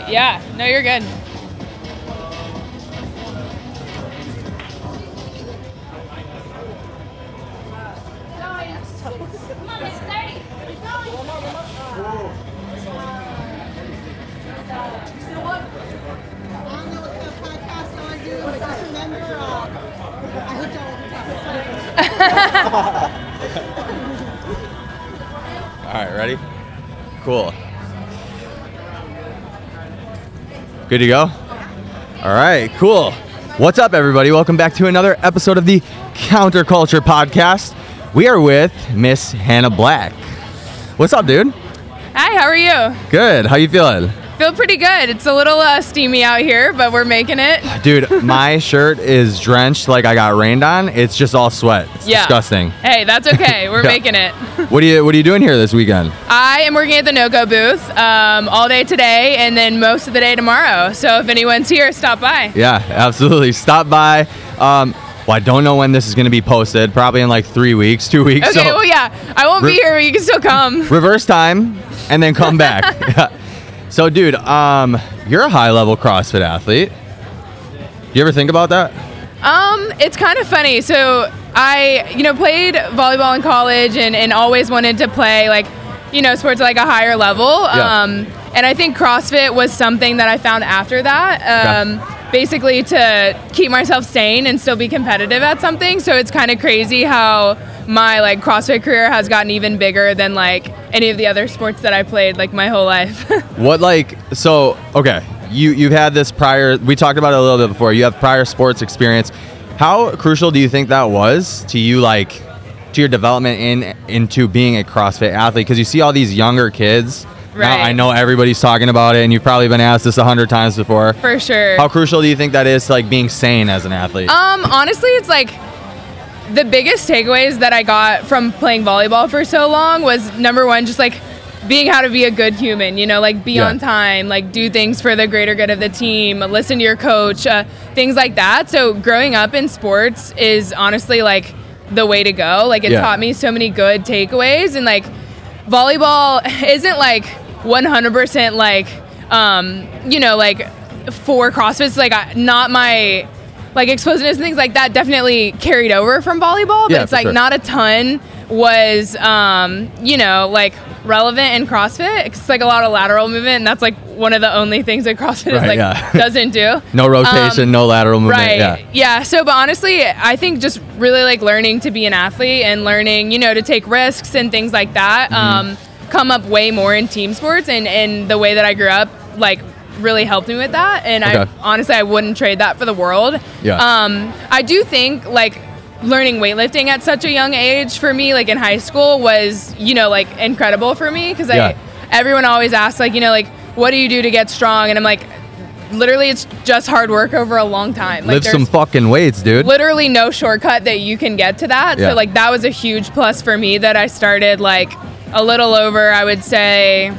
right. Yeah. No, you're good. Good to go? All right, cool. What's up, everybody? Welcome back to another episode of the Counterculture Podcast. We are with Miss Hannah Black. What's up, dude? Hi. How are you? Good. How you feeling? Feel pretty good. It's a little uh, steamy out here, but we're making it. Dude, my shirt is drenched like I got rained on. It's just all sweat. It's Yeah. disgusting. Hey, that's okay. We're Yeah. making it. What are you what are you doing here this weekend? I am working at the NOCO booth um, all day today and then most of the day tomorrow. So if anyone's here, stop by. Yeah, absolutely. Stop by. Um, well, I don't know when this is going to be posted. Probably in like three weeks, two weeks. Okay, so well, yeah. I won't be here, but you can still come. reverse time and then come back. Yeah. So, dude, um, you're a high level CrossFit athlete. Do you ever think about that? Um, it's kind of funny. So I, you know, played volleyball in college and, and always wanted to play like, you know, sports at like a higher level. Yeah. Um, and I think CrossFit was something that I found after that. Um, basically to keep myself sane and still be competitive at something. So it's kind of crazy how my like CrossFit career has gotten even bigger than like any of the other sports that I played like my whole life. What like so? Okay, you you've had this prior. We talked about it a little bit before. You have prior sports experience. How crucial do you think that was to you, like to your development in into being a CrossFit athlete? Because you see all these younger kids. Now, Right. I know everybody's talking about it, and you've probably been asked this a hundred times before. For sure. How crucial do you think that is to like being sane as an athlete? Um, honestly, it's like the biggest takeaways that I got from playing volleyball for so long was number one, just like being how to be a good human, you know, like be Yeah. on time, like do things for the greater good of the team, listen to your coach, uh, things like that. So growing up in sports is honestly like the way to go. Like it Yeah. taught me so many good takeaways and like volleyball isn't like 100% like um, you know, like for CrossFit, it's like I- not my like explosiveness and things like that definitely carried over from volleyball, but Yeah, it's like sure. not a ton was um, you know, like relevant in CrossFit. It's like a lot of lateral movement and that's like one of the only things that CrossFit is like yeah. doesn't do. no rotation, um, no lateral movement. Right. Yeah. Yeah. So, but honestly, I think just really like learning to be an athlete and learning, you know, to take risks and things like that Mm-hmm. um, come up way more in team sports. And, and the way that I grew up, like, really helped me with that. And I honestly, I wouldn't trade that for the world. Yeah. Um, I do think, like, learning weightlifting at such a young age for me, like in high school, was, you know, like incredible for me because Yeah. I, everyone always asks, like, you know, like, what do you do to get strong? And I'm like, literally, it's just hard work over a long time. Like, Lift some fucking weights, dude. literally no shortcut that you can get to that. Yeah. So like that was a huge plus for me that I started like a little over I would say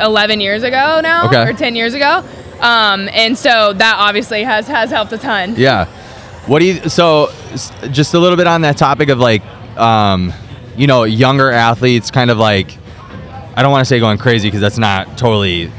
11 years ago now Okay. or 10 years ago. Um, and so that obviously has has helped a ton. Yeah. What do you? So, just a little bit on that topic of like, um, you know, younger athletes, kind of like, I don't want to say going crazy because that's not totally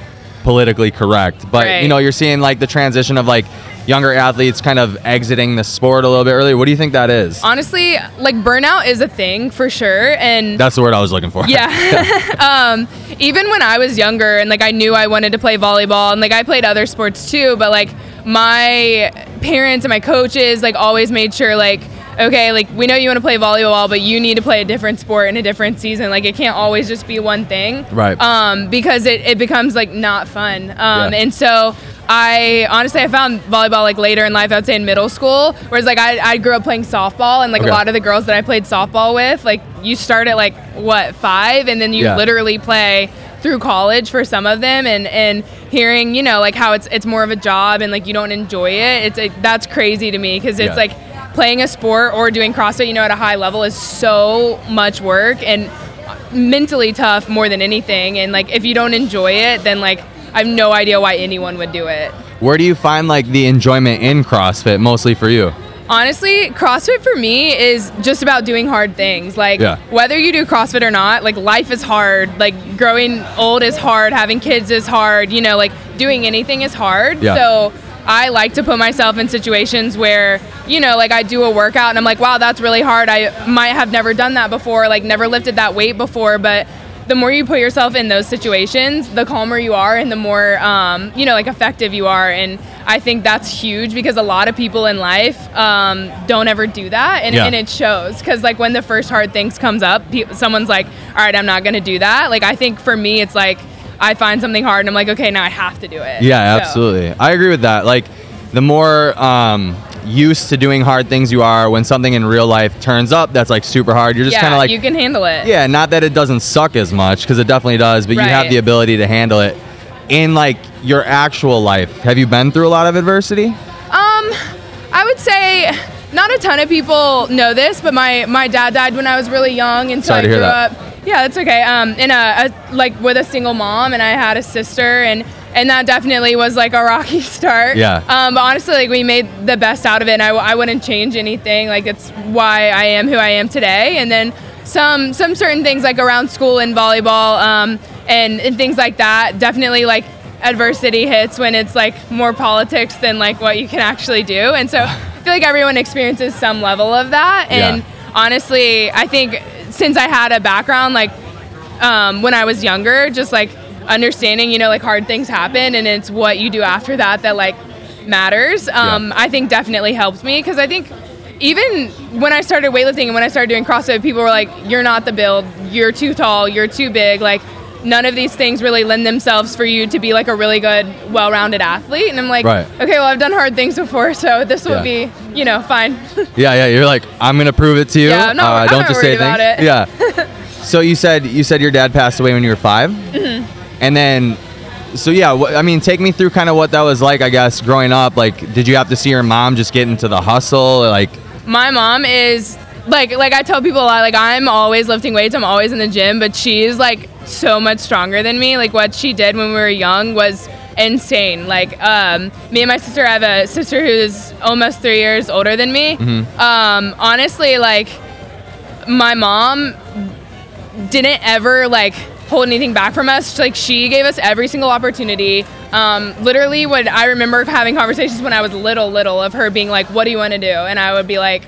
politically correct, but Right. you know, you're seeing like the transition of like younger athletes kind of exiting the sport a little bit earlier. What do you think that is? Honestly, like burnout is a thing for sure and That's the word I was looking for. Yeah. um, even when I was younger and like I knew I wanted to play volleyball and like I played other sports too, but like my parents and my coaches like always made sure like okay, like we know you want to play volleyball, but you need to play a different sport in a different season. Like it can't always just be one thing. Right. Um, because it, it becomes like not fun. Um, Yeah. and so I honestly I found volleyball like later in life, I would say in middle school. Whereas like I, I grew up playing softball and like Okay. a lot of the girls that I played softball with, like you start at like what, five and then you Yeah. literally play through college for some of them and, and hearing, you know, like how it's it's more of a job and like you don't enjoy it. It's like that's crazy to me because it's Yeah. like playing a sport or doing CrossFit, you know, at a high level is so much work and mentally tough more than anything. And like if you don't enjoy it, then like I have no idea why anyone would do it. Where do you find like the enjoyment in CrossFit mostly for you? Honestly, CrossFit for me is just about doing hard things. Like Yeah. whether you do CrossFit or not, like life is hard. Like growing old is hard, having kids is hard, you know, like doing anything is hard. Yeah. So I like to put myself in situations where, you know, like I do a workout and I'm like, wow, that's really hard. I might have never done that before, like never lifted that weight before, but the more you put yourself in those situations, the calmer you are and the more, um, you know, like effective you are. And I think that's huge because a lot of people in life um, don't ever do that. And, Yeah. and it shows because like when the first hard things comes up, pe- someone's like, all right, I'm not going to do that. Like I think for me, it's like, I find something hard and I'm like, okay, now I have to do it. Yeah, So- absolutely. I agree with that. Like, the more um, used to doing hard things you are, when something in real life turns up that's like super hard, you're just yeah, kind of like, you can handle it. yeah, not that it doesn't suck as much because it definitely does, but you have the ability to handle it. In like your actual life, have you been through a lot of adversity? Um, I would say not a ton of people know this, but my my dad died when I was really young, and so Sorry I grew up. Yeah, that's okay. Um, in a, a like with a single mom, and I had a sister, and and that definitely was like a rocky start. Yeah. Um, but honestly, like we made the best out of it, and I, I wouldn't change anything. Like it's why I am who I am today, and then some some certain things like around school and volleyball, um, and and things like that. Definitely like adversity hits when it's like more politics than like what you can actually do, and so I feel like everyone experiences some level of that. And Yeah. honestly, I think since I had a background like um, when I was younger, just like understanding, you know, like hard things happen and it's what you do after that that like matters. Um, Yeah. I think definitely helped me because I think even when I started weightlifting and when I started doing CrossFit, people were like, "You're not the build. You're too tall. You're too big." Like none of these things really lend themselves for you to be like a really good, well-rounded athlete. And I'm like, Right. okay, well, I've done hard things before, so this Yeah. be, you know, fine. Yeah, yeah. You're like, I'm gonna prove it to you. Yeah, uh, I'm don't not just say about things. it. Yeah. so you said you said your dad passed away when you were 5 mm-hmm. and then. So yeah, wh- I mean, take me through kind of what that was like. I guess growing up, like, did you have to see your mom just get into the hustle? Like, my mom is like like I tell people a lot like I'm always lifting weights I'm always in the gym but she's like so much stronger than me like what she did when we were young was insane like um, me and my sister I have a sister who's almost three years older than me um, honestly like my mom didn't ever like hold anything back from us. Like she gave us every single opportunity. Um, literally, when I remember having conversations when I was little, little of her being like, "What do you want to do?" and I would be like,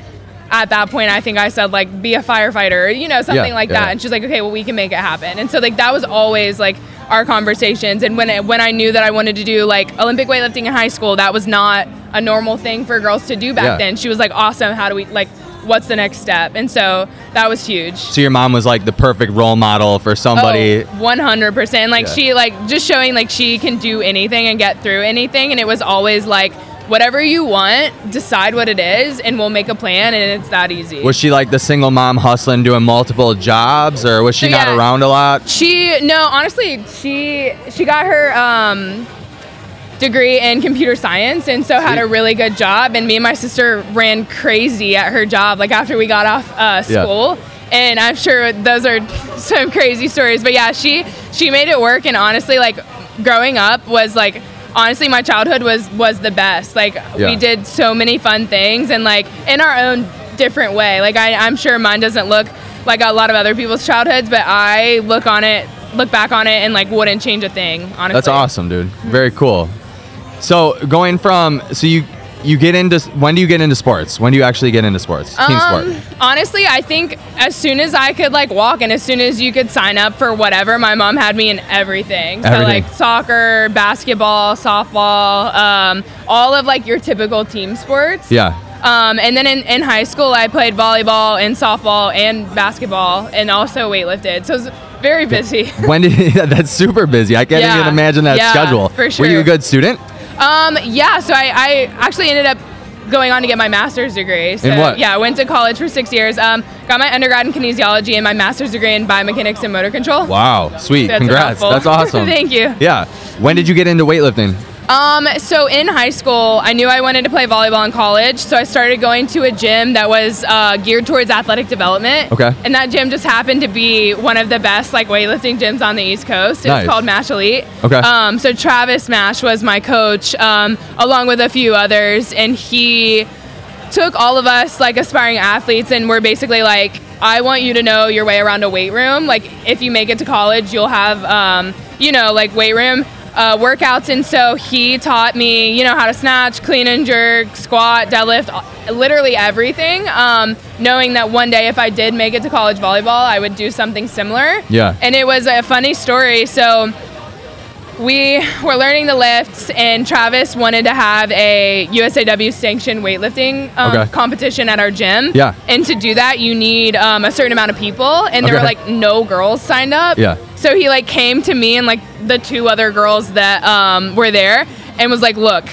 at that point, I think I said like, "Be a firefighter," or, you know, something Yeah, like yeah. that. And she's like, "Okay, well, we can make it happen." And so like that was always like our conversations. And when it, when I knew that I wanted to do like Olympic weightlifting in high school, that was not a normal thing for girls to do back Yeah. then. She was like, "Awesome! How do we like?" What's the next step? And so that was huge. so your mom was like the perfect role model for somebody. Oh, 100%. Like Yeah. she like just showing like she can do anything and get through anything and it was always like whatever you want, decide what it is and we'll make a plan and it's that easy. Was she like the single mom hustling, doing multiple jobs, or was she So, not yeah. around a lot? she no, honestly, she she got her um degree in computer science and so had a really good job and me and my sister ran crazy at her job like after we got off uh, Yeah. school and i'm sure those are some crazy stories but yeah she she made it work and honestly like growing up was like honestly my childhood was was the best like Yeah. we did so many fun things and like in our own different way like I, i'm sure mine doesn't look like a lot of other people's childhoods but i look on it look back on it and like wouldn't change a thing honestly That's awesome, dude. Very cool. So going from so you you get into when do you get into sports? When do you actually get into sports? Team Um, sport. honestly, I think as soon as I could like walk and as soon as you could sign up for whatever, my mom had me in everything. So like soccer, basketball, softball, um, all of like your typical team sports. Yeah. Um, and then in, in high school, I played volleyball and softball and basketball and also weightlifted. So it was very busy. When did that's super busy. I can't Yeah. even imagine that Yeah, schedule. for Were you a good student? Um, yeah, so I, I actually ended up going on to get my master's degree. So, In what? Yeah, I went to college for six years. Um, got my undergrad in kinesiology and my master's degree in biomechanics and motor control. Wow, sweet. That's Congrats. That's awesome. Thank you. Yeah. When did you get into weightlifting? Um, so in high school, I knew I wanted to play volleyball in college, so I started going to a gym that was uh, geared towards athletic development. Okay. And that gym just happened to be one of the best like weightlifting gyms on the East Coast. It Nice. was called Mash Elite. Okay. Um, so Travis Mash was my coach, um, along with a few others, and he took all of us like aspiring athletes and we're basically like i want you to know your way around a weight room like if you make it to college you'll have um, you know like weight room uh, workouts and so he taught me you know how to snatch clean and jerk squat deadlift literally everything um, knowing that one day if i did make it to college volleyball i would do something similar Yeah. and it was a funny story so we were learning the lifts, and Travis wanted to have a USAW sanctioned weightlifting um, Okay. competition at our gym. Yeah. And to do that, you need um, a certain amount of people, and there Okay. were like no girls signed up. Yeah. So he like came to me and like the two other girls that um, were there, and was like, "Look."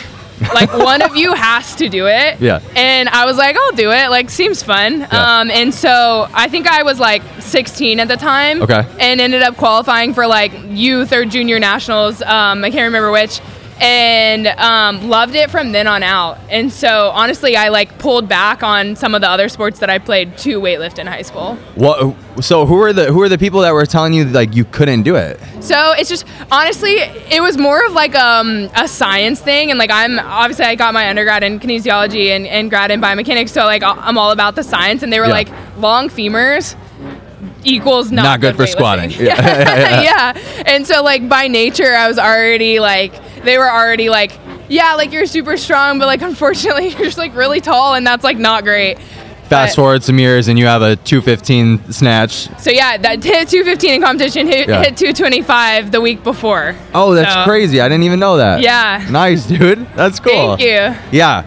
Like one of you has to do it. Yeah. And I was like, I'll do it. Like seems fun. Yeah. Um, and so I think I was like 16 at the time. Okay. And ended up qualifying for like youth or junior nationals. Um, I can't remember which. And um, loved it from then on out. And so honestly, I like pulled back on some of the other sports that I played to weightlift in high school. What? So who are the who are the people that were telling you like you couldn't do it? So it's just honestly, it was more of like um, a science thing, and like I'm obviously I got my undergrad in kinesiology and, and grad in biomechanics, so like I'm all about the science, and they were Yeah. like long femurs equals not, Not good for weightlifting. squatting. Yeah. yeah, and so like by nature I was already like they were already like yeah like you're super strong, but like unfortunately you're just like really tall, and that's like not great. Fast But- forward some years and you have a 215 snatch. So yeah, that hit 215 in competition, hit, Yeah. hit 225 the week before. Oh, that's So- crazy. I didn't even know that. Yeah. Nice, dude. That's cool. Thank you. Yeah.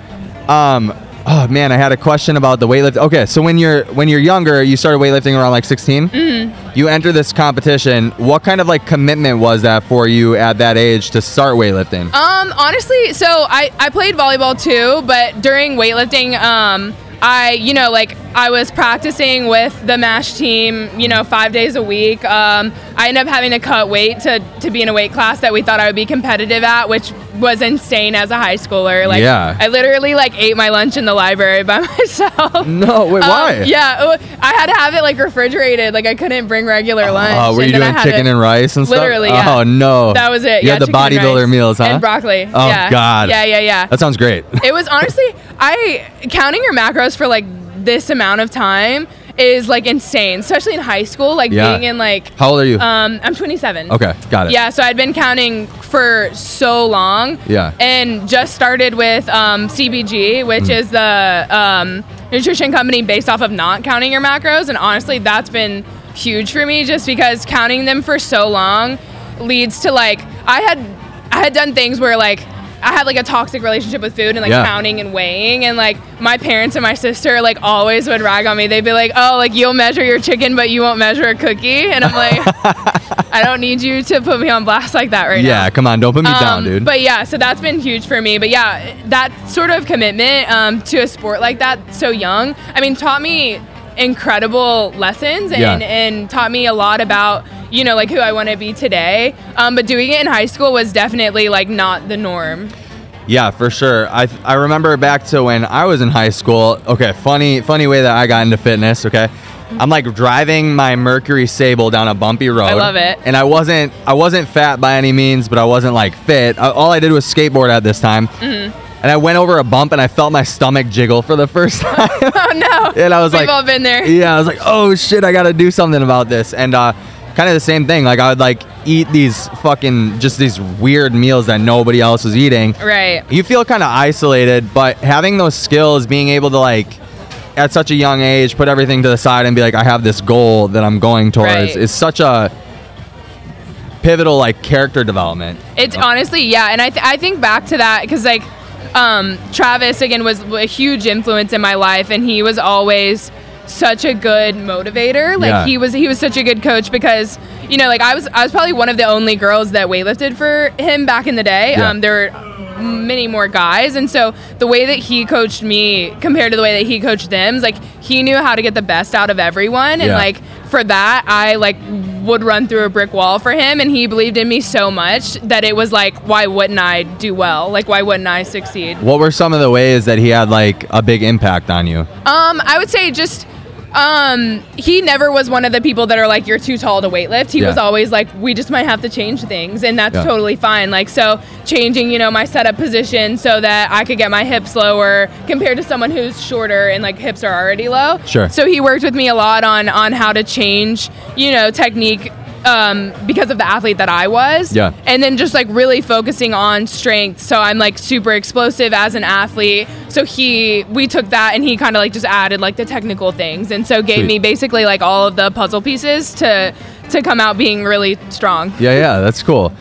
Um. Oh man, I had a question about the weightlifting. Okay, so when you're when you're younger, you started weightlifting around like 16. Mm-hmm. You enter this competition. What kind of like commitment was that for you at that age to start weightlifting? Um, honestly, so I, I played volleyball too, but during weightlifting, um, I, you know, like I was practicing with the MASH team, you know, five days a week. Um, I ended up having to cut weight to, to be in a weight class that we thought I would be competitive at, which was insane as a high schooler. Like, Yeah. I literally like ate my lunch in the library by myself. no, wait, Um, why? yeah, I had to have it like refrigerated. Like I couldn't bring regular lunch. Oh, were you doing chicken to- and rice and stuff? Literally, yeah. Oh no. That was it. You yeah, had the bodybuilder meals, huh? And broccoli. Oh, yeah. God. Yeah, yeah, yeah. That sounds great. it was honestly, I counting your macros for like this amount of time is like insane, especially in high school. Like Yeah. being in like, How old are you? um, I'm 27. okay, got it. Yeah, so I'd been counting for so long. Yeah. And just started with um, CBG, which Mm. is the um, nutrition company based off of not counting your macros. And honestly, that's been huge for me just because counting them for so long leads to like, I had, I had done things where like, I had like a toxic relationship with food and like Yeah. counting and weighing and like my parents and my sister like always would rag on me. They'd be like, "Oh, like you'll measure your chicken but you won't measure a cookie." And I'm like, I don't need you to put me on blast like that right now. Yeah, come on, don't put me down, Um, dude. But yeah, so that's been huge for me. But yeah, that sort of commitment um, to a sport like that so young, I mean, taught me incredible lessons and, Yeah. and taught me a lot about, you know, like who I want to be today. Um, but doing it in high school was definitely like not the norm. Yeah, for sure. I I remember back to when I was in high school. Okay, funny funny way that I got into fitness. Okay, I'm like driving my Mercury Sable down a bumpy road. I love it. And I wasn't I wasn't fat by any means, but I wasn't like fit. I, all I did was skateboard at this time. Mm-hmm. And I went over a bump and I felt my stomach jiggle for the first time. Oh no. and I was We've like, all been there. yeah, I was like, oh shit, I got to do something about this. And uh, kind of the same thing. Like I would like eat these fucking just these weird meals that nobody else was eating Right. you feel kind of isolated, but having those skills, being able to like at such a young age put everything to the side and be like, I have this goal that I'm going towards Right. is such a pivotal like character development. It's honestly, yeah, and I, th- I think back to that because like um, Travis again was a huge influence in my life, and he was always such a good motivator. Like Yeah. he was he was such a good coach because you know like I was I was probably one of the only girls that weightlifted for him back in the day. Yeah. Um, there were many more guys, and so the way that he coached me compared to the way that he coached them, is like he knew how to get the best out of everyone, and Yeah. like for that I like would run through a brick wall for him and he believed in me so much that it was like why wouldn't I do well like why wouldn't I succeed What were some of the ways that he had like a big impact on you? um I would say just Um, he never was one of the people that are like, you're too tall to weightlift. He Yeah. was always like, we just might have to change things, and that's Yeah. totally fine. Like, so changing, you know, my setup position so that I could get my hips lower compared to someone who's shorter and like hips are already low. Sure. So he worked with me a lot on on how to change, you know, technique. Um, because of the athlete that I was, Yeah. and then just like really focusing on strength. So I'm like super explosive as an athlete. So he, we took that and he kind of like just added like the technical things, and so gave Sweet. me basically like all of the puzzle pieces to to come out being really strong. Yeah, yeah, that's cool.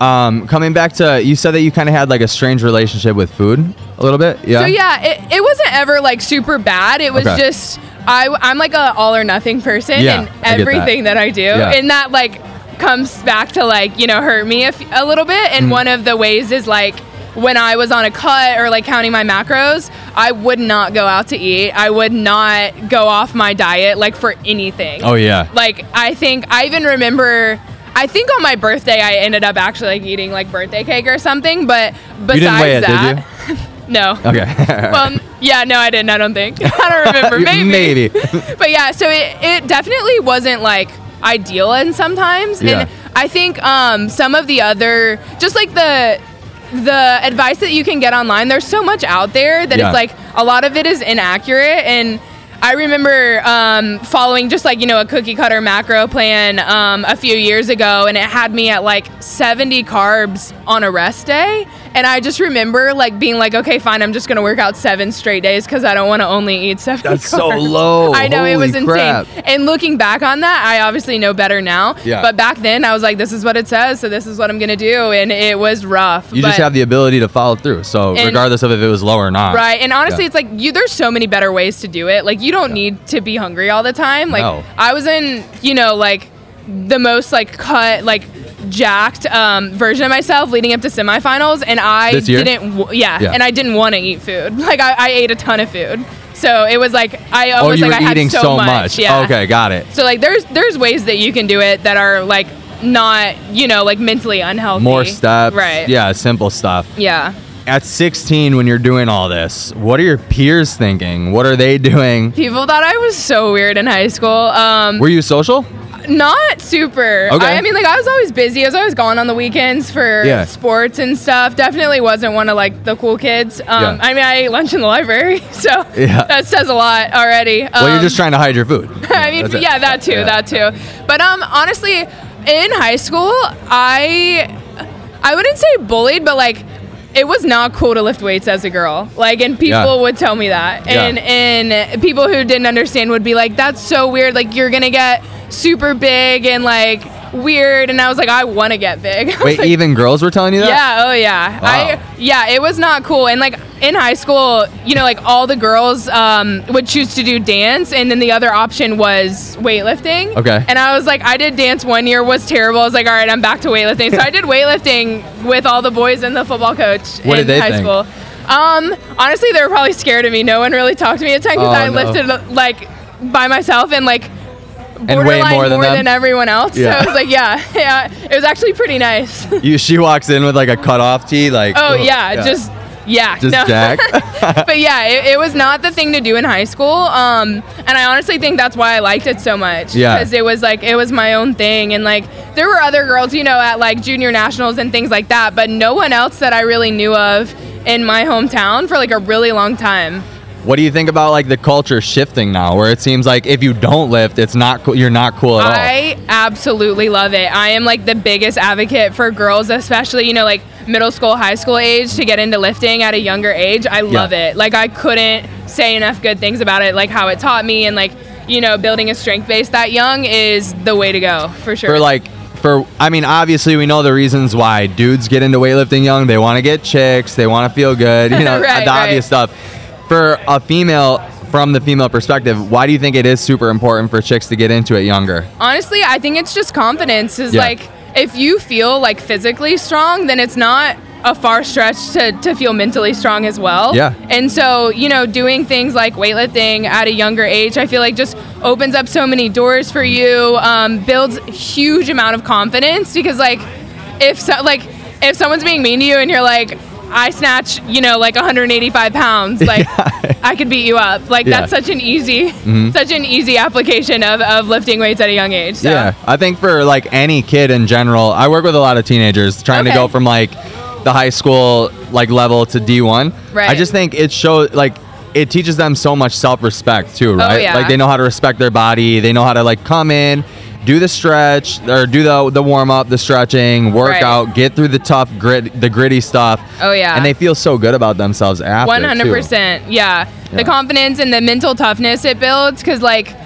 Um, coming back to you said that you kind of had like a strange relationship with food a little bit. Yeah. So yeah, it, it wasn't ever like super bad. It was Okay. just I I'm like a all or nothing person Yeah, in I that. everything that. I do, Yeah. and that like comes back to like you know hurt me a, f- a little bit. Mm-hmm. And one of the ways is like when I was on a cut or like counting my macros, I would not go out to eat. I would not go off my diet like for anything. oh yeah. Like I think I even remember. I think on my birthday I ended up actually like eating like birthday cake or something. But besides didn't weigh it, did that, no. Okay. Well, yeah, no, I didn't. I don't think. I don't remember. Maybe. Maybe. But yeah, so it, it definitely wasn't like ideal and sometimes. Yeah. And I think um, some of the other, just like the the advice that you can get online, there's so much out there that Yeah. it's like a lot of it is inaccurate and. I remember um, following just like you know a cookie cutter macro plan um, a few years ago, and it had me at like 70 carbs on a rest day, and I just remember like being like, okay, fine, I'm just gonna work out seven straight days because I don't want to only eat 70. That's so low. I know it was Holy insane. crap. And looking back on that, I obviously know better now. Yeah. But back then, I was like, this is what it says, so this is what I'm gonna do, and it was rough. You just have the ability to follow through. So And- regardless of if it was low or not. Right, and honestly, Yeah. it's like you. There's so many better ways to do it. Like you don't need to be hungry all the time. Like No. I was in, you know, like the most like cut, like jacked um, version of myself leading up to semifinals, and I didn't. W- yeah, Yeah. and I didn't want to eat food. Like I, I ate a ton of food, so it was like I Oh, almost you like I eating had so much. Yeah. Okay, got it. So like there's there's ways that you can do it that are like not you know like mentally unhealthy. More steps. Right. Yeah, simple stuff. Yeah. At 16, when you're doing all this, what are your peers thinking? What are they doing? People thought I was so weird in high school. Um, Were you social? Not super. Okay. I, I mean, like I was always busy. I was always gone on the weekends for Yeah. sports and stuff. Definitely wasn't one of like the cool kids. Um, Yeah. I mean, I ate lunch in the library, so Yeah. that says a lot already. Um, well, you're just trying to hide your food. I mean, That's it. yeah, that too, Yeah. that too. But um, honestly, in high school, I I wouldn't say bullied, but like it was not cool to lift weights as a girl. Like, and people Yeah. would tell me that, Yeah. and and people who didn't understand would be like, "That's so weird. Like, you're gonna get super big and like weird." And I was like, "I want to get big." Wait, like, even girls were telling you that? yeah, oh yeah. Wow. I yeah, it was not cool. And like in high school, you know, like all the girls um, would choose to do dance, and then the other option was weightlifting. Okay. And I was like, I did dance one year, was terrible. I was like, all right, I'm back to weightlifting. so I did weightlifting with all the boys and the football coach What in did they high think? school. Um, honestly, they were probably scared of me. No one really talked to me at the time because Oh, I no. lifted like by myself and like way borderline more than them? everyone else. Yeah. So I was like, yeah, yeah, it was actually pretty nice. You, she walks in with like a cutoff tee, like. Oh yeah, just yeah, Just no. jacked. but yeah, it, it was not the thing to do in high school. Um, and I honestly think that's why I liked it so much. Yeah. because it was like it was my own thing, and like there were other girls, you know, at like junior nationals and things like that, but no one else that I really knew of in my hometown for like a really long time. What do you think about like the culture shifting now, where it seems like if you don't lift, it's not cool. You're not cool at all. I absolutely love it. I am like the biggest advocate for girls, especially, you know, like middle school, high school age to get into lifting at a younger age. I love Yeah. it. Like I couldn't say enough good things about it, like how it taught me and like, you know, building a strength base that young is the way to go for sure. for like for I mean obviously we know the reasons why dudes get into weightlifting young they want to get chicks they want to feel good you know Right, the obvious stuff for a female from the female perspective why do you think it is super important for chicks to get into it younger Honestly, I think it's just confidence. Is Yeah. like if you feel like physically strong, then it's not a far stretch to, to feel mentally strong as well. Yeah. And so, you know, doing things like weightlifting at a younger age, I feel like just opens up so many doors for you, um, builds huge amount of confidence because like if so like if someone's being mean to you and you're like I snatch, you know, like 185 pounds. Like I could beat you up. Like Yeah. that's such an easy, mm-hmm. such an easy application of, of lifting weights at a young age. So. Yeah, I think for like any kid in general, I work with a lot of teenagers trying to go from like the high school like level to D1. Right. I just think it shows like it teaches them so much self-respect too, right? Oh, yeah. Like they know how to respect their body. They know how to like come in, do the stretch or do the the warm up, the stretching, workout, Right. get through the tough grit, the gritty stuff. Oh, yeah. And they feel so good about themselves after. One hundred percent, Yeah. The confidence and the mental toughness it builds because like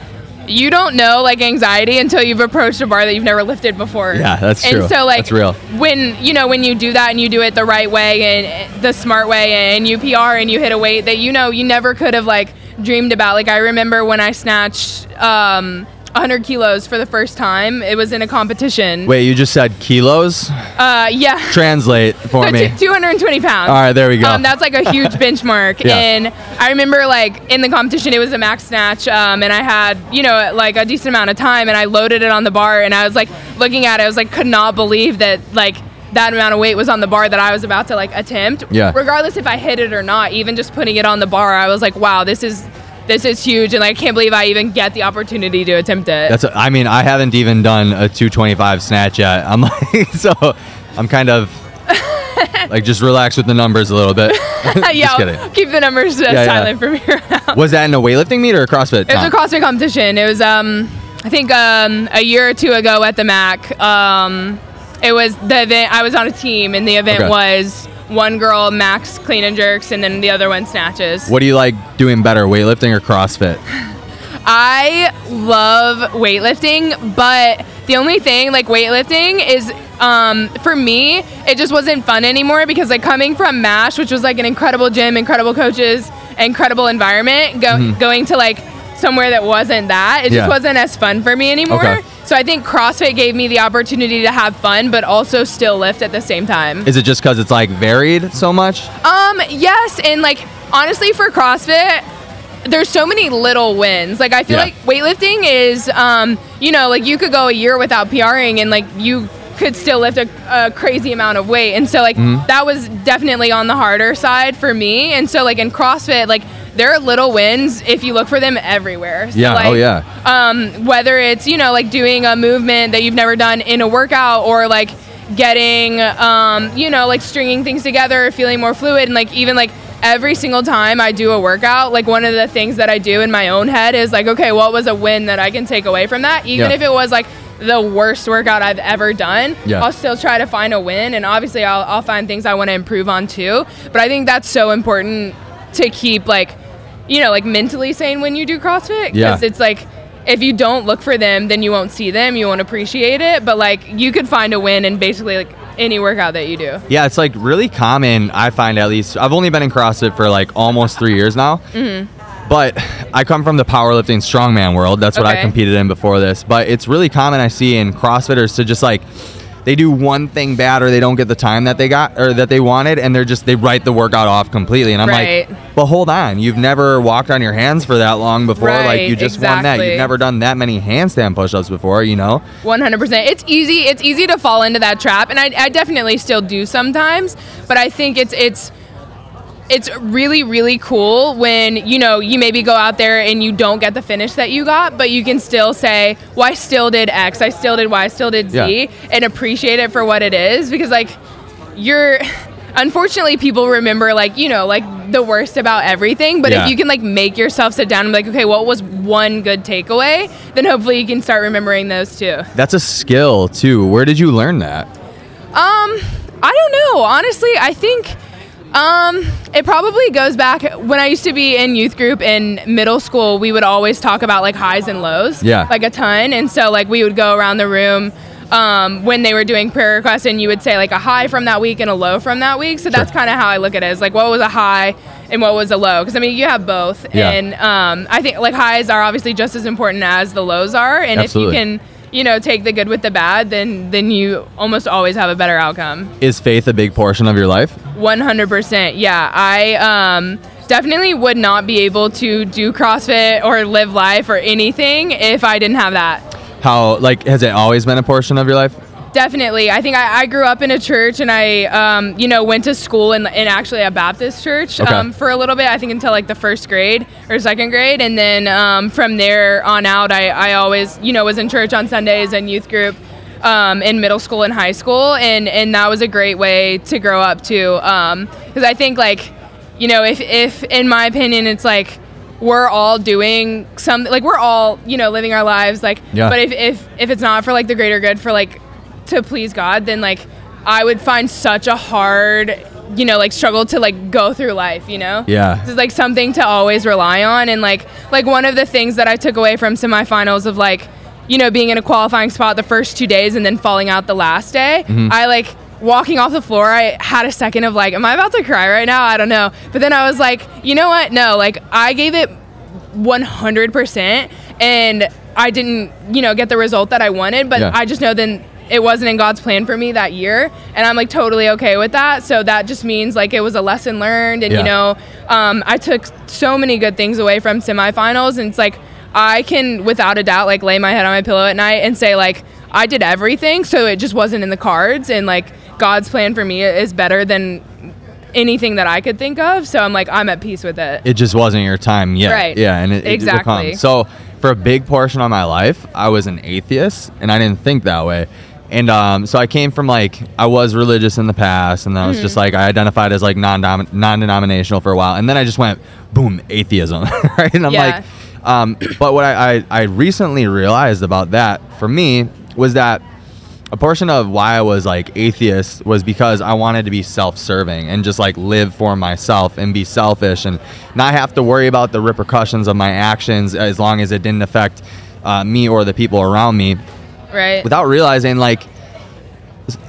you don't know like anxiety until you've approached a bar that you've never lifted before. Yeah, that's and true. so like That's real. when you know when you do that and you do it the right way and the smart way and you PR and you hit a weight that you know you never could have like dreamed about. Like I remember when I snatched um 100 kilos for the first time. It was in a competition. Wait, you just said kilos? Uh, yeah. Translate for So me. t- 220 pounds. All right, there we go. Um, that's like a huge benchmark. Yeah. And I remember like in the competition, it was a max snatch, um, and I had you know like a decent amount of time, and I loaded it on the bar, and I was like looking at it, I was like could not believe that like that amount of weight was on the bar that I was about to like attempt. Yeah. Regardless if I hit it or not, even just putting it on the bar, I was like, wow, this is. This is huge, and like, I can't believe I even get the opportunity to attempt it. That's. I mean, I haven't even done a 225 snatch yet. I'm like, so I'm kind of like just relax with the numbers a little bit. yeah, kidding. Keep the numbers uh, yeah. silent from here on out. Was that in a weightlifting meet or a CrossFit? It was a? CrossFit competition. It was, um, I think, um, a year or two ago at the MAC. Um, it was the event. I was on a team, and the event Okay. was one girl max clean and jerks, and then the other one snatches. What do you like doing better, weightlifting or CrossFit? I love weightlifting, but the only thing like weightlifting is um, for me, it just wasn't fun anymore because like coming from MASH, which was like an incredible gym, incredible coaches, incredible environment, go- going to like somewhere that wasn't that, it. Yeah. just wasn't as fun for me anymore. Okay. So I think CrossFit gave me the opportunity to have fun, but also still lift at the same time. Is it just because it's like varied so much? Um, yes, and like honestly for CrossFit, there's so many little wins. Like I feel Yeah. like weightlifting is um, you know, like you could go a year without PRing and like you could still lift a, a crazy amount of weight. And so like Mm-hmm. that was definitely on the harder side for me. And so like in CrossFit, like there are little wins if you look for them everywhere. So, Yeah, like, oh, yeah. Um, whether it's, you know, like doing a movement that you've never done in a workout or like getting um, you know, like stringing things together, feeling more fluid and like even like every single time I do a workout, like one of the things that I do in my own head is like, okay, what was a win that I can take away from that? Even Yeah. if it was like the worst workout I've ever done, Yeah. I'll still try to find a win and obviously I'll, I'll find things I want to improve on too. But I think that's so important to keep like, you know, like mentally sane when you do CrossFit. Yeah. it's like if you don't look for them, then you won't see them, you won't appreciate it. But like you could find a win in basically like any workout that you do. Yeah, it's like really common. I find at least. I've only been in CrossFit for like almost three years now. Mm-hmm. But I come from the powerlifting strongman world. That's what I competed in before this. But it's really common I see in CrossFitters to just like they do one thing bad or they don't get the time that they got or that they wanted and they're just they write the workout off completely. And I'm Right. like, but hold on, you've never walked on your hands for that long before. like you just won that. You've never done that many handstand push-ups before. You know. One hundred percent. It's easy. It's easy to fall into that trap, and I, I definitely still do sometimes. But I think it's it's it's really really cool when you know you maybe go out there and you don't get the finish that you got, but you can still say, "Well, I still did X. I still did Y. I still did Z," Yeah. and appreciate it for what it is. Because like you're. Unfortunately, people remember like you know like the worst about everything. But Yeah. if you can like make yourself sit down and be like, okay, what was one good takeaway? Then hopefully you can start remembering those too. That's a skill too. Where did you learn that? Um, I don't know. Honestly, I think um, it probably goes back when I used to be in youth group in middle school. We would always talk about like highs and lows, Yeah. like a ton. And so like we would go around the room um, when they were doing prayer requests, and you would say like a high from that week and a low from that week. So that's kind of how I look at it. Is like what was a high and what was a low? Because I mean you have both, Yeah. and um, I think like highs are obviously just as important as the lows are. And Absolutely. if you can. You know, take the good with the bad, then then you almost always have a better outcome. Is faith a big portion of your life? 100%. Yeah. I um, definitely would not be able to do CrossFit or live life or anything if I didn't have that. How like has it always been a portion of your life? Definitely. I think I, I grew up in a church and I, um, you know, went to school in, in actually a Baptist church Okay. um, for a little bit, I think until like the first grade or second grade. And then um, from there on out, I, I always, you know, was in church on Sundays and youth group um, in middle school and high school. And, and that was a great way to grow up too. Because I think like, you know, if, if in my opinion, it's like, we're all doing something like we're all you know living our lives like Yeah. but if, if if it's not for like the greater good for like to please God, then like I would find such a hard, you know, like struggle to like go through life, you know? Yeah. Is like something to always rely on. And like like one of the things that I took away from semifinals of like, you know, being in a qualifying spot the first two days and then falling out the last day, mm-hmm. I like walking off the floor, I had a second of like, am I about to cry right now? I don't know. But then I was like, you know what? No, like I gave it 100% and I didn't, you know, get the result that I wanted, but Yeah. I just know then it wasn't in God's plan for me that year and I'm like totally okay with that. So that just means like it was a lesson learned and Yeah. you know, um, I took so many good things away from semifinals and it's like I can without a doubt like lay my head on my pillow at night and say like I did everything so it just wasn't in the cards and like God's plan for me is better than anything that I could think of. So I'm like I'm at peace with it. it just wasn't your time yet. Right. Yeah, and it, it Exactly. come. So for a big portion of my life, I was an atheist, and I didn't think that way. And um, so I came from like I was religious in the past, and I was Mm-hmm. just like I identified as like non non-denominational for a while, and then I just went boom atheism, right? And I'm Yeah. like, um, but what I, I I recently realized about that for me was that a portion of why I was like atheist was because I wanted to be self-serving and just like live for myself and be selfish and not have to worry about the repercussions of my actions as long as it didn't affect uh, me or the people around me Right. without realizing like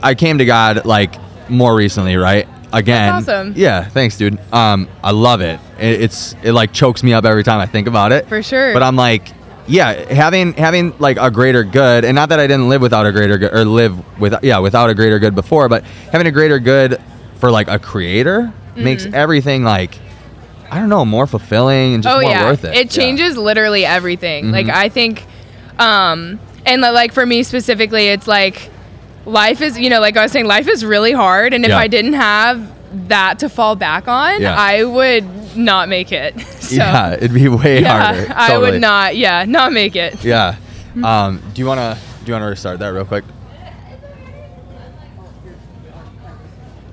I came to God like more recently, right? Again. That's awesome. Yeah, thanks, dude. Um, I love it. it. It's it like chokes me up every time I think about it. For sure. But I'm like, yeah, having having like a greater good, and not that I didn't live without a greater good or live with yeah without a greater good before, but having a greater good for like a creator makes everything like I don't know more fulfilling and just oh more yeah worth it. it changes literally everything like Mhm. i think um and like for me specifically it's like life is you know like i was saying life is really hard and if Yeah. i didn't have that to fall back on Yeah. i would not make it so Yeah, it'd be way yeah, harder. i would not yeah not make it Yeah. Um, do you wanna do you wanna restart that real quick?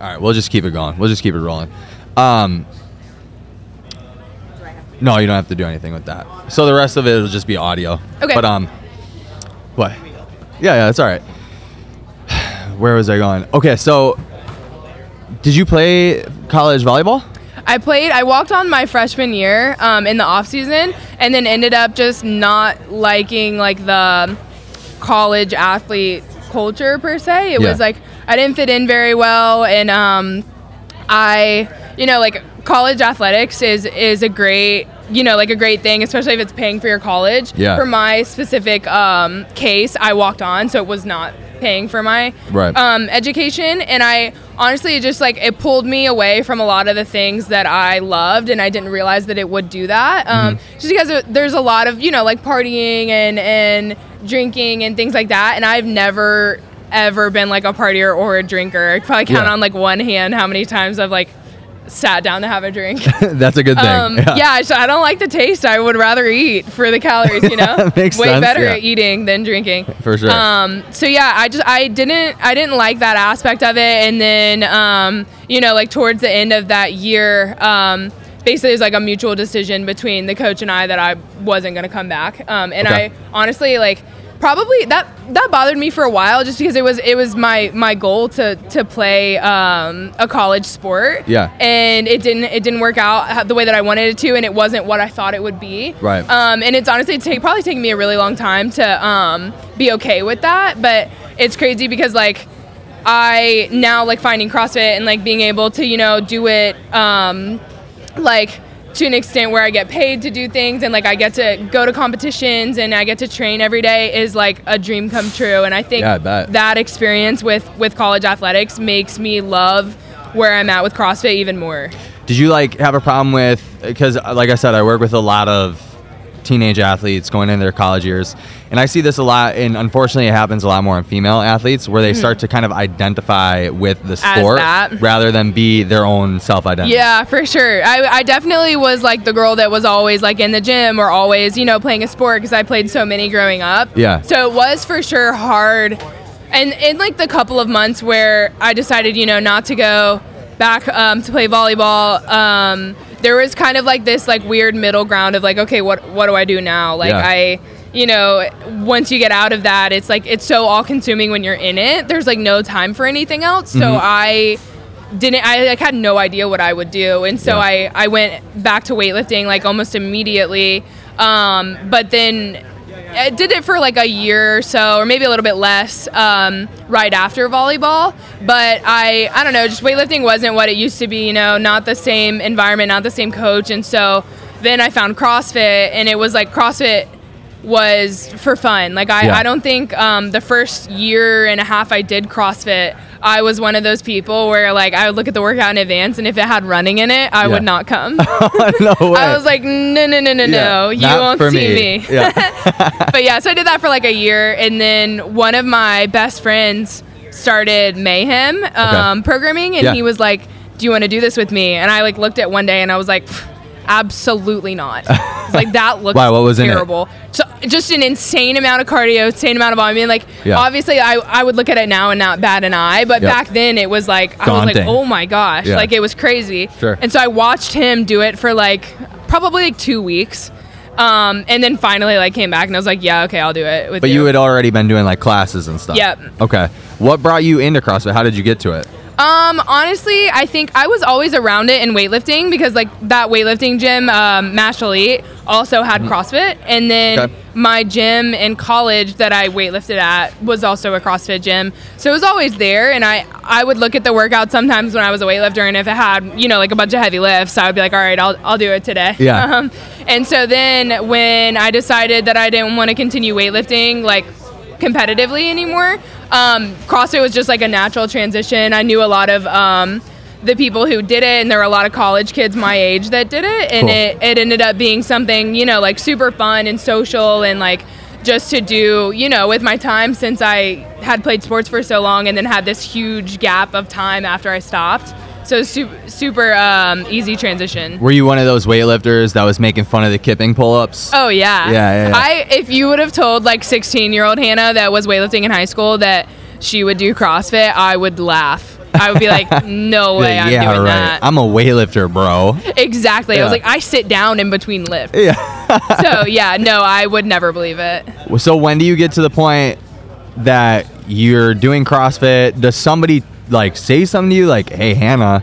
All right, we'll just keep it going. We'll just keep it rolling. Um, no, you don't have to do anything with that. So the rest of it will just be audio. Okay. But um, what? Yeah, yeah, that's all right. Where was I going? Okay, so did you play college volleyball? I played. I walked on my freshman year um, in the off season, and then ended up just not liking like the college athlete culture per se. It Yeah. was like I didn't fit in very well, and um, I, you know, like college athletics is is a great, you know, like a great thing, especially if it's paying for your college. Yeah. For my specific um, case, I walked on, so it was not paying for my Right. um, education, and I honestly it just like it pulled me away from a lot of the things that I loved, and I didn't realize that it would do that. Um, Just because there's a lot of you know like partying and and drinking and things like that, and I've never ever been like a partier or a drinker. I probably count Yeah. on like one hand how many times I've like sat down to have a drink. that's a good thing. Um, yeah, I, just- I don't like the taste. I would rather eat for the calories. You know, Makes way sense, better yeah. at eating than drinking. For sure. Um, so yeah, I just I didn't I didn't like that aspect of it, and then um, you know like towards the end of that year. Um, Basically, it was like a mutual decision between the coach and I that I wasn't going to come back, um, and Okay. I honestly like probably that that bothered me for a while just because it was it was my my goal to to play um, a college sport Yeah. and it didn't it didn't work out the way that I wanted it to and it wasn't what I thought it would be Right. um, and it's honestly take, probably taken me a really long time to um, be okay with that but it's crazy because like I now like finding CrossFit and like being able to you know do it um, like to an extent where I get paid to do things and like I get to go to competitions and I get to train every day is like a dream come true and I think Yeah, I that experience with with college athletics makes me love where I'm at with CrossFit even more. Did you like have a problem with because like I said I work with a lot of teenage athletes going into their college years, and I see this a lot. And unfortunately, it happens a lot more in female athletes where they start to kind of identify with the sport rather than be their own self identity. Yeah, for sure. I, I definitely was like the girl that was always like in the gym or always, you know, playing a sport because I played so many growing up. Yeah. So it was for sure hard. And in like the couple of months where I decided, you know, not to go back um, to play volleyball, um, there was kind of like this like weird middle ground of like, okay, what what do I do now? Like Yeah. I you know, once you get out of that, it's like it's so all consuming when you're in it. There's like no time for anything else. So I didn't I like had no idea what I would do, and so Yeah. I I went back to weightlifting like almost immediately. Um, but then I did it for like a year or so, or maybe a little bit less, um, right after volleyball. But I I don't know, just weightlifting wasn't what it used to be. You know, not the same environment, not the same coach, and so then I found CrossFit, and it was like CrossFit was for fun. Like I, Yeah. I don't think um, the first year and a half I did CrossFit, I was one of those people where like I would look at the workout in advance, and if it had running in it, I Yeah. would not come. no way. I was like, no, no, no, no, Yeah, no, you won't see me. Yeah. but yeah, so I did that for like a year, and then one of my best friends started Mayhem um, programming, and Yeah. he was like, "Do you want to do this with me?" And I like looked at one day, and I was like. "Pff, Absolutely not. Like that looks Why? What was terrible. So just an insane amount of cardio, insane amount of volume. I mean, like Yeah. obviously, I, I would look at it now and not bat an eye, but Yep. back then it was like I was like, oh my gosh, Yeah. like it was crazy. Sure. And so I watched him do it for like probably like two weeks. Um, and then finally like came back and I was like, yeah, okay, I'll do it with but you had already been doing like classes and stuff. Yep. Okay. What brought you into CrossFit? How did you get to it? Um, honestly, I think I was always around it in weightlifting because like that weightlifting gym, um, Mash Elite, also had CrossFit, and then Mm-hmm. Okay. my gym in college that I weightlifted at was also a CrossFit gym. So it was always there, and I I would look at the workout sometimes when I was a weightlifter, and if it had you know like a bunch of heavy lifts, I would be like, all right, I'll I'll do it today. Yeah. Um, and so then when I decided that I didn't want to continue weightlifting, like competitively anymore. Um, CrossFit was just like a natural transition. I knew a lot of um, the people who did it, and there were a lot of college kids my age that did it, and Cool. it, it ended up being something, you know, like super fun and social and like just to do, you know, with my time since I had played sports for so long and then had this huge gap of time after I stopped. So super, super um, easy transition. Were you one of those weightlifters that was making fun of the kipping pull-ups? Oh yeah. Yeah, yeah, yeah. I if you would have told like 16 year old Hannah that was weightlifting in high school that she would do CrossFit, I would laugh. I would be like, no way, I'm yeah, doing right. that. I'm a weightlifter, bro. exactly. I was like, I sit down in between lifts. Yeah. so yeah, no, I would never believe it. So when do you get to the point that you're doing CrossFit? Does somebody like say something to you like, "Hey, Hannah,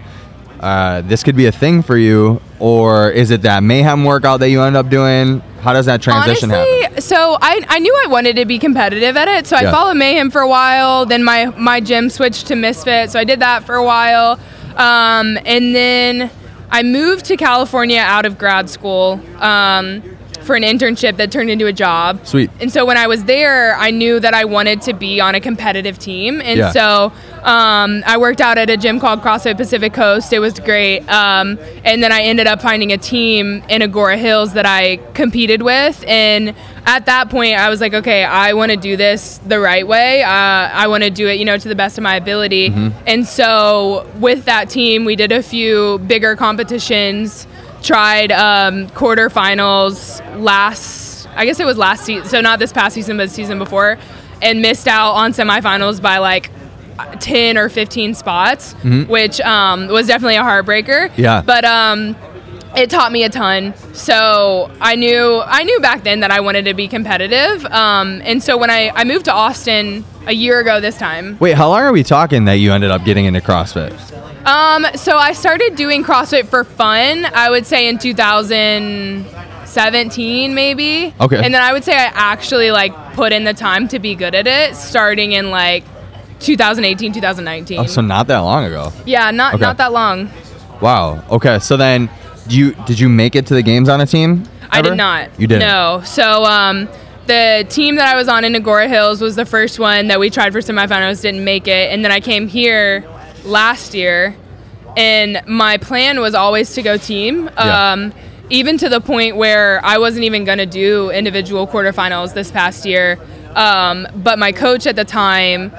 uh, this could be a thing for you," or is it that mayhem workout that you end up doing? How does that transition Honestly, happen? so I, I knew I wanted to be competitive at it. So I Yeah. followed Mayhem for a while. Then my my gym switched to Misfit, so I did that for a while. Um, and then I moved to California out of grad school um, for an internship that turned into a job. Sweet. And so when I was there, I knew that I wanted to be on a competitive team. And Yeah. so um, I worked out at a gym called CrossFit Pacific Coast. It was great. Um, and then I ended up finding a team in Agoura Hills that I competed with. And at that point, I was like, okay, I want to do this the right way. Uh, I want to do it, you know, to the best of my ability. And so with that team, we did a few bigger competitions tried um, quarterfinals last i guess it was last season so not this past season but the season before and missed out on semifinals by like 10 or 15 spots which um, was definitely a heartbreaker Yeah. but um, it taught me a ton so i knew i knew back then that i wanted to be competitive um, and so when I, I moved to austin a year ago this time Wait, how long are we talking that you ended up getting into CrossFit? Um, so I started doing CrossFit for fun. I would say in 2017, maybe. Okay. And then I would say I actually like put in the time to be good at it, starting in like 2018, 2019. Oh, so not that long ago. yeah, not Okay. not that long. Wow. Okay. So then, you did you make it to the games on a team? I did not. You didn't. No. So um, the team that I was on in Agoura Hills was the first one that we tried for semifinals, didn't make it, and then I came here last year, and my plan was always to go team. Yeah. Um, even to the point where I wasn't even going to do individual quarterfinals this past year. Um, but my coach at the time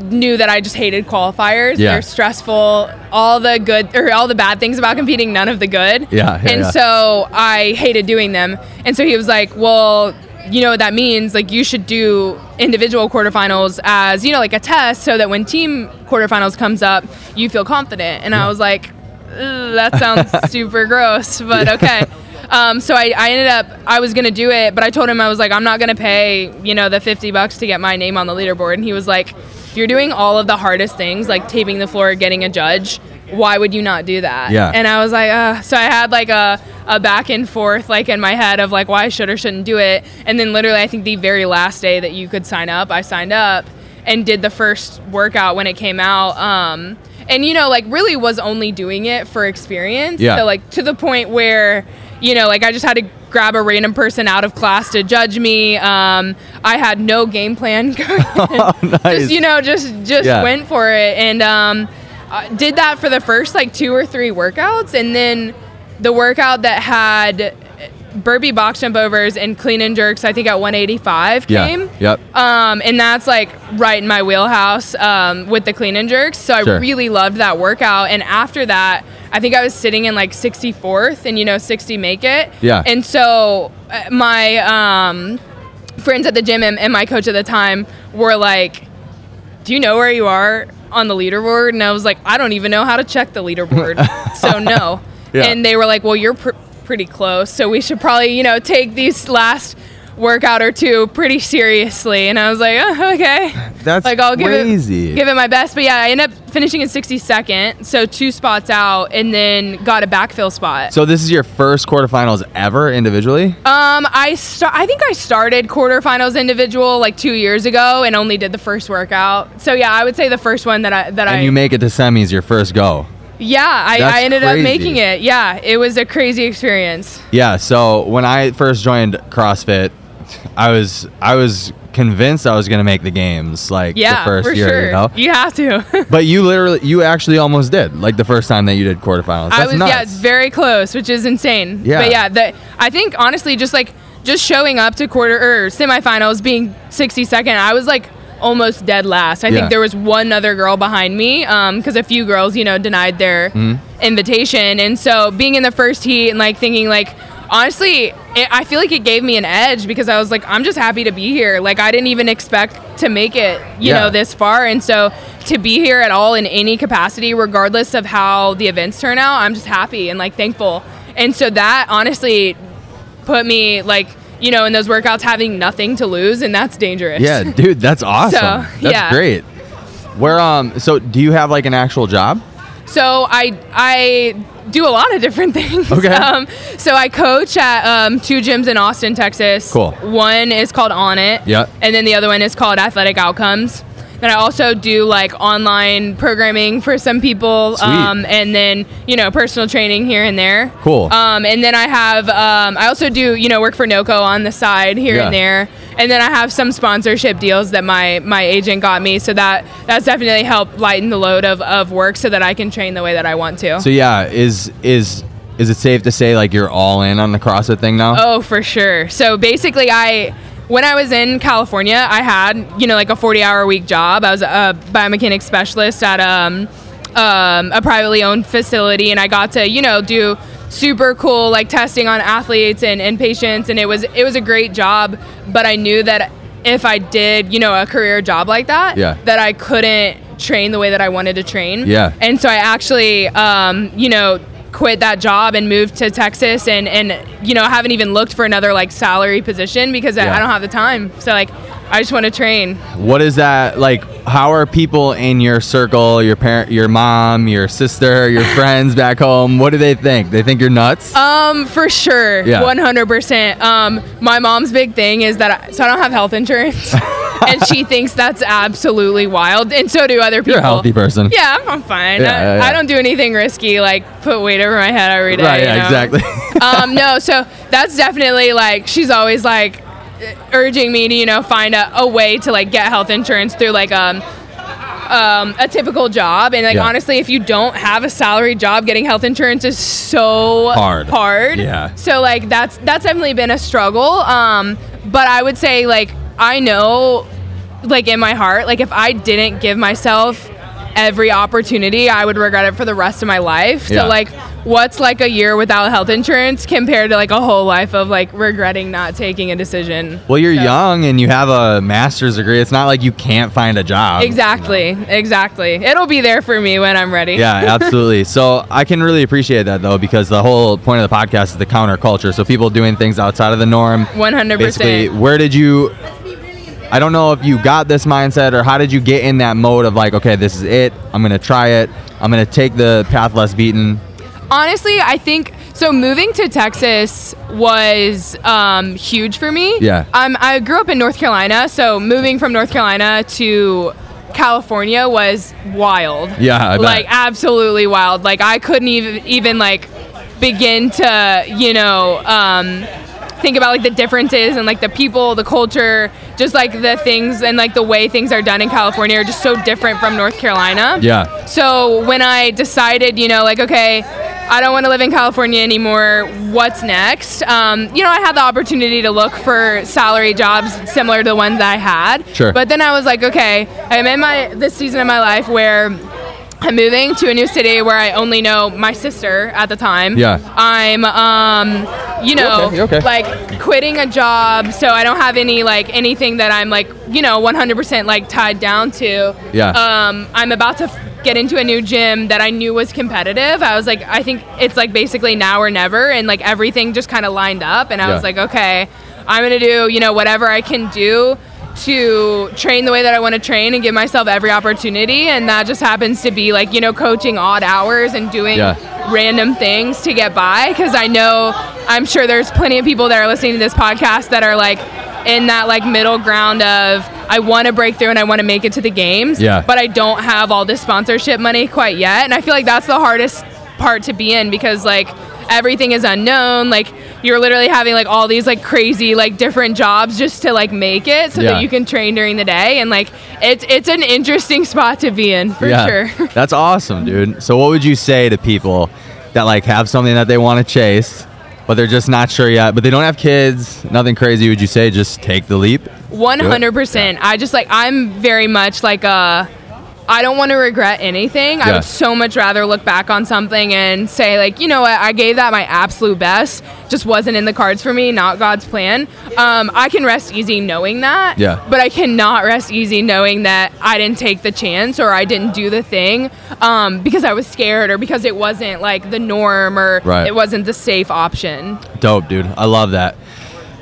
knew that I just hated qualifiers. Yeah. They're stressful. All the good or all the bad things about competing, none of the good. Yeah, yeah, and yeah. so I hated doing them. And so he was like, "Well, you know what that means? Like you should do individual quarterfinals as you know, like a test, so that when team quarterfinals comes up, you feel confident." And I was like, "That sounds super gross, but okay." Um, so I, I ended up I was gonna do it, but I told him I was like I'm not gonna pay you know the 50 bucks to get my name on the leaderboard, and he was like, you're doing all of the hardest things like taping the floor, getting a judge, why would you not do that? Yeah. And I was like, uh, so I had like a, a back and forth like in my head of like why I should or shouldn't do it, and then literally I think the very last day that you could sign up, I signed up and did the first workout when it came out. Um, and you know, like really was only doing it for experience. Yeah. So like to the point where, you know, like I just had to grab a random person out of class to judge me. Um, I had no game plan Oh, nice. Just you know, just just Yeah. went for it and um, uh, did that for the first like two or three workouts, and then the workout that had burpee box jump overs and clean and jerks. I think at 185 Yeah. came. Yep. Um, and that's like right in my wheelhouse um, with the clean and jerks. So I really loved that workout. And after that, I think I was sitting in like 64th, and you know, 60 make it. Yeah. And so uh, my um, friends at the gym and, and my coach at the time were like, "Do you know where you are on the leaderboard?" And I was like, "I don't even know how to check the leaderboard, so no." Yeah. And they were like, "Well, you're pr- pretty close, so we should probably, you know, take these last." Workout or two pretty seriously and I was like oh, okay That's like I'll give crazy. it give it my best but yeah I ended up finishing in 62nd so two spots out and then got a backfill spot So this is your first quarterfinals ever individually? um, I sta- I think I started quarterfinals individual like two years ago and only did the first workout. So yeah, I would say the first one that I that I and you make it to semis your first go. yeah I, I ended crazy. up making it. Yeah, it was a crazy experience. Yeah, so when I first joined CrossFit, I was I was convinced I was going to make the games like Yeah, the first for year, sure. you know. You have to. But you literally you actually almost did like the first time that you did quarterfinals. That's I was nuts. yeah, it's very close, which is insane. Yeah. But yeah, the I think honestly just like just showing up to quarter or semifinals being 62nd, I was like almost dead last. I Yeah. think there was one other girl behind me because a few girls, you know, denied their Mm-hmm. invitation, and so being in the first heat and like thinking like. Honestly, it, I feel like it gave me an edge because I was like, I'm just happy to be here. Like, I didn't even expect to make it, you Yeah. know, this far. And so to be here at all in any capacity, regardless of how the events turn out, I'm just happy and like thankful. And so that honestly put me like, you know, in those workouts having nothing to lose, and that's dangerous. Yeah, dude, that's awesome. So, that's yeah. great. Where um so do you have like an actual job? So I I do a lot of different things. Okay. Um, so I coach at um, two gyms in Austin, Texas. Cool. One is called On It. Yeah. And then the other one is called Athletic Outcomes. Then I also do like online programming for some people, um, and then you know personal training here and there. Cool. Um, and then I have um, I also do you know work for NOCCO on the side here Yeah. and there, and then I have some sponsorship deals that my my agent got me, so that that's definitely helped lighten the load of, of work so that I can train the way that I want to. So yeah, is is is it safe to say like you're all in on the CrossFit thing now? Oh, for sure. So basically, I when I was in California, I had you know like a 40 hour week job. I was a biomechanics specialist at um, um, a privately owned facility, and I got to you know do super cool like testing on athletes and, and patients, and it was it was a great job. But I knew that if I did you know a career job like that, Yeah. that I couldn't train the way that I wanted to train. Yeah. And so I actually, um, you know, quit that job and moved to Texas and, and, you know, haven't even looked for another like salary position because I, I don't have the time. So like, I just want to train. What is that like? How are people in your circle, your parent, your mom, your sister, your friends back home? What do they think? They think you're nuts. Um, for sure. Yeah. 100%. Um, my mom's big thing is that I, so I don't have health insurance and she thinks that's absolutely wild. And so do other people. you're a healthy person. Yeah, I'm, I'm fine. Yeah, I, yeah, yeah. I don't do anything risky, like put weight over my head every day. Right. you Yeah. know? Exactly. um, no, so that's definitely like she's always like urging me to you know find a, a way to like get health insurance through like um um, a typical job. And like Yeah. honestly, if you don't have a salary job, getting health insurance is so Hard. Hard. Yeah. So like that's that's definitely been a struggle. Um, but I would say like I know, like in my heart, like if I didn't give myself every opportunity, I would regret it for the rest of my life. So Yeah. like, what's like a year without health insurance compared to like a whole life of like regretting not taking a decision? Well, you're So- young and you have a master's degree. It's not like you can't find a job. Exactly, exactly. It'll be there for me when I'm ready. Yeah, absolutely. so I can really appreciate that though, because the whole point of the podcast is the counterculture. So people doing things outside of the norm. 100%. Basically, where did you? I don't know if you got this mindset or how did you get in that mode of like, okay, this is it. I'm gonna try it. I'm gonna take the path less beaten. Honestly, I think so. Moving to Texas was um, huge for me. Yeah. Um, I grew up in North Carolina, so moving from North Carolina to California was wild. Yeah, like absolutely wild. Like I couldn't even even like begin to you know um, think about like the differences and like the people, the culture, just like the things and like the way things are done in California are just so different from North Carolina. Yeah. So when I decided, you know, like, okay, I don't want to live in California anymore. What's next? Um, you know, I had the opportunity to look for salary jobs similar to the ones that I had. Sure. But then I was like, okay, I'm in my this season of my life where I'm moving to a new city where I only know my sister at the time. Yeah. I'm, um, you know, okay, okay. like quitting a job, so I don't have any like anything that I'm like, you know, 100% like tied down to. Yeah. Um, I'm about to f- get into a new gym that I knew was competitive. I was like, I think it's like basically now or never, and like everything just kind of lined up, and I Yeah. was like, okay, I'm gonna do, you know, whatever I can do to train the way that I want to train and give myself every opportunity and that just happens to be like you know coaching odd hours and doing Yeah. random things to get by because I know I'm sure there's plenty of people that are listening to this podcast that are like in that like middle ground of I want to break through and I want to make it to the games Yeah. but I don't have all this sponsorship money quite yet and I feel like that's the hardest part to be in because like everything is unknown like you're literally having like all these like crazy like different jobs just to like make it so Yeah. that you can train during the day and like it's it's an interesting spot to be in for yeah. sure That's awesome, dude. So what would you say to people that like have something that they want to chase, but they're just not sure yet, but they don't have kids, nothing crazy, would you say just take the leap? One hundred percent. I just like I'm very much like a. I don't want to regret anything. I would so much rather look back on something and say like, you know what, I gave that my absolute best. Just wasn't in the cards for me, not God's plan. Um, I can rest easy knowing that. Yeah. But I cannot rest easy knowing that I didn't take the chance or I didn't do the thing um, because I was scared or because it wasn't like the norm or Right. it wasn't the safe option. Dope, dude. I love that.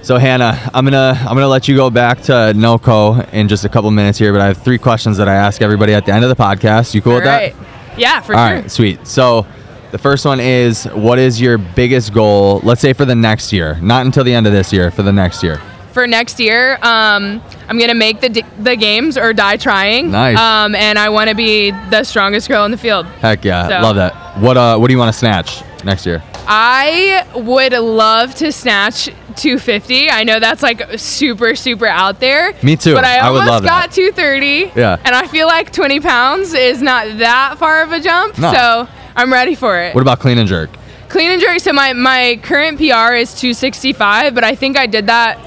So Hannah, I'm gonna I'm gonna let you go back to NOCCO in just a couple minutes here, but I have three questions that I ask everybody at the end of the podcast. You cool All with that? Yeah, for All sure. right, sweet. So the first one is what is your biggest goal, let's say for the next year, not until the end of this year, for the next year. for next year. Um, I'm gonna make the the games or die trying. Nice. Um, and I want to be the strongest girl in the field. Heck yeah, So- love that. What uh what do you want to snatch next year? I would love to snatch 250. I know that's like super super out there. Me too. But I I almost got that. 230. Yeah. And I feel like 20 pounds is not that far of a jump. No. So I'm ready for it. What about clean and jerk? Clean and jerk. So my my current PR is 265, but I think I did that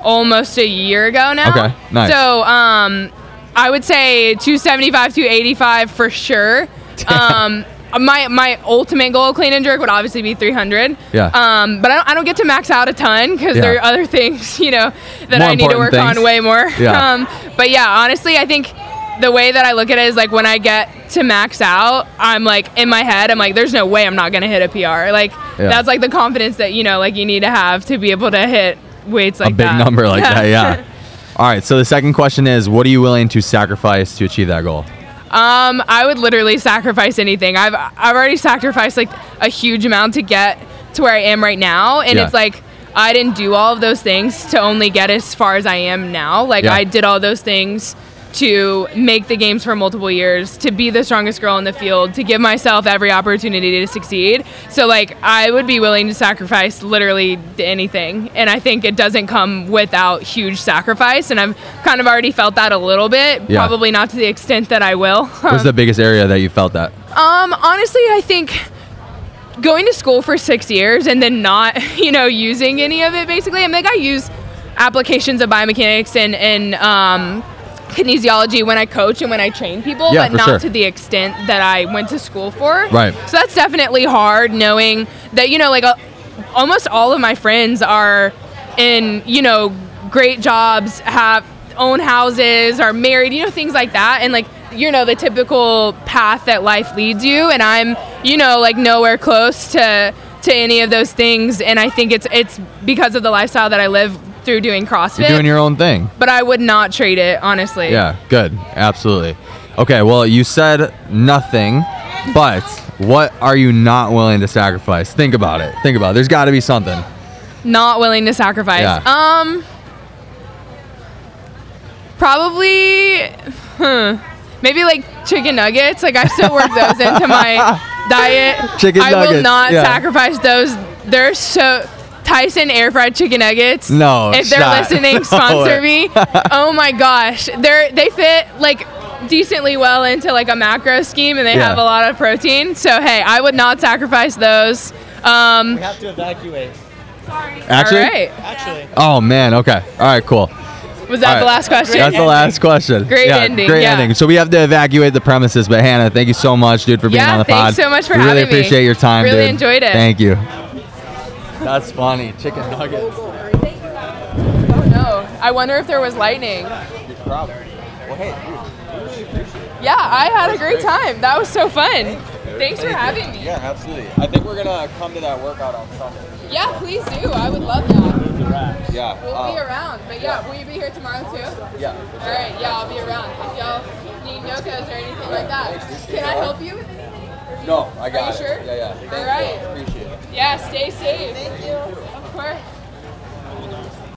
almost a year ago now. Okay, nice. So um, I would say 275, 285 for sure. um, my my ultimate goal of clean and jerk would obviously be 300. Yeah. Um, but I don't, I don't get to max out a ton because Yeah. there are other things you know that More I need to work on way more. Yeah. Um, but yeah, honestly, I think the way that I look at it is like when I get to max out, I'm like in my head, I'm like, there's no way I'm not gonna hit a PR. Like Yeah. that's like the confidence that you know, like you need to have to be able to hit weights like that. a big that. number like that, yeah. All right, so the second question is what are you willing to sacrifice to achieve that goal? Um, I would literally sacrifice anything. I've I've already sacrificed like a huge amount to get to where I am right now, and Yeah. it's like I didn't do all of those things to only get as far as I am now. Like Yeah. I did all those things to make the games for multiple years, to be the strongest girl in the field, to give myself every opportunity to succeed. So, like, I would be willing to sacrifice literally anything. And I think it doesn't come without huge sacrifice. And I've kind of already felt that a little bit, Yeah. probably not to the extent that I will. What's the biggest area that you felt that? Um, honestly, I think going to school for six years and then not, you know, using any of it basically. I mean, like I use applications of biomechanics and, and um, kinesiology when I coach and when I train people, Yeah, but not sure. to the extent that I went to school for. Right. So that's definitely hard knowing that, you know, like uh, almost all of my friends are in, you know, great jobs, have own houses, are married, you know, things like that. And like, you know, the typical path that life leads you. And I'm, you know, like nowhere close to to any of those things. And I think it's it's because of the lifestyle that I live through doing CrossFit. You're doing your own thing. but I would not trade it, honestly. Yeah, good. Absolutely. Okay, well, you said nothing, but what are you not willing to sacrifice? Think about it. Think about it. There's got to be something. Not willing to sacrifice. Yeah. Um probably hmm, maybe like chicken nuggets. Like I still work those into my diet. Chicken I will not yeah. sacrifice those. They're so Tyson air fried chicken nuggets. No, If they're stop. listening, sponsor way. me. Oh my gosh. They're they fit like decently well into like a macro scheme and they Yeah. have a lot of protein. So hey, I would not sacrifice those. Um We have to evacuate. Actually? all right. Actually, Oh, man. Okay. All right, cool. Was that All right. the last question? That's the last question. Great yeah, ending, Great yeah. ending. So we have to evacuate the premises, but Hannah, thank you so much, dude, for being Yeah, on the pod. Yeah, thanks so much for we really having me. Really appreciate your time, dude. Really dude. enjoyed it. Thank you. That's funny. Chicken nuggets. Oh no. I wonder if there was lightning. Well, hey, Yeah, I had a great time. That was so fun. Thanks for having me. Yeah, absolutely. I think we're gonna come to that workout on Sunday. Yeah, please do. I would love that. Yeah. We'll be uh, around. But yeah, will you be here tomorrow too? Yeah. All right. Yeah, I'll be around. If y'all need NOCCOs or anything like that, can I help you with anything? No, I got Are you it. sure? Yeah, yeah. All right. Appreciate it. Yeah, stay safe. Thank you. Of course.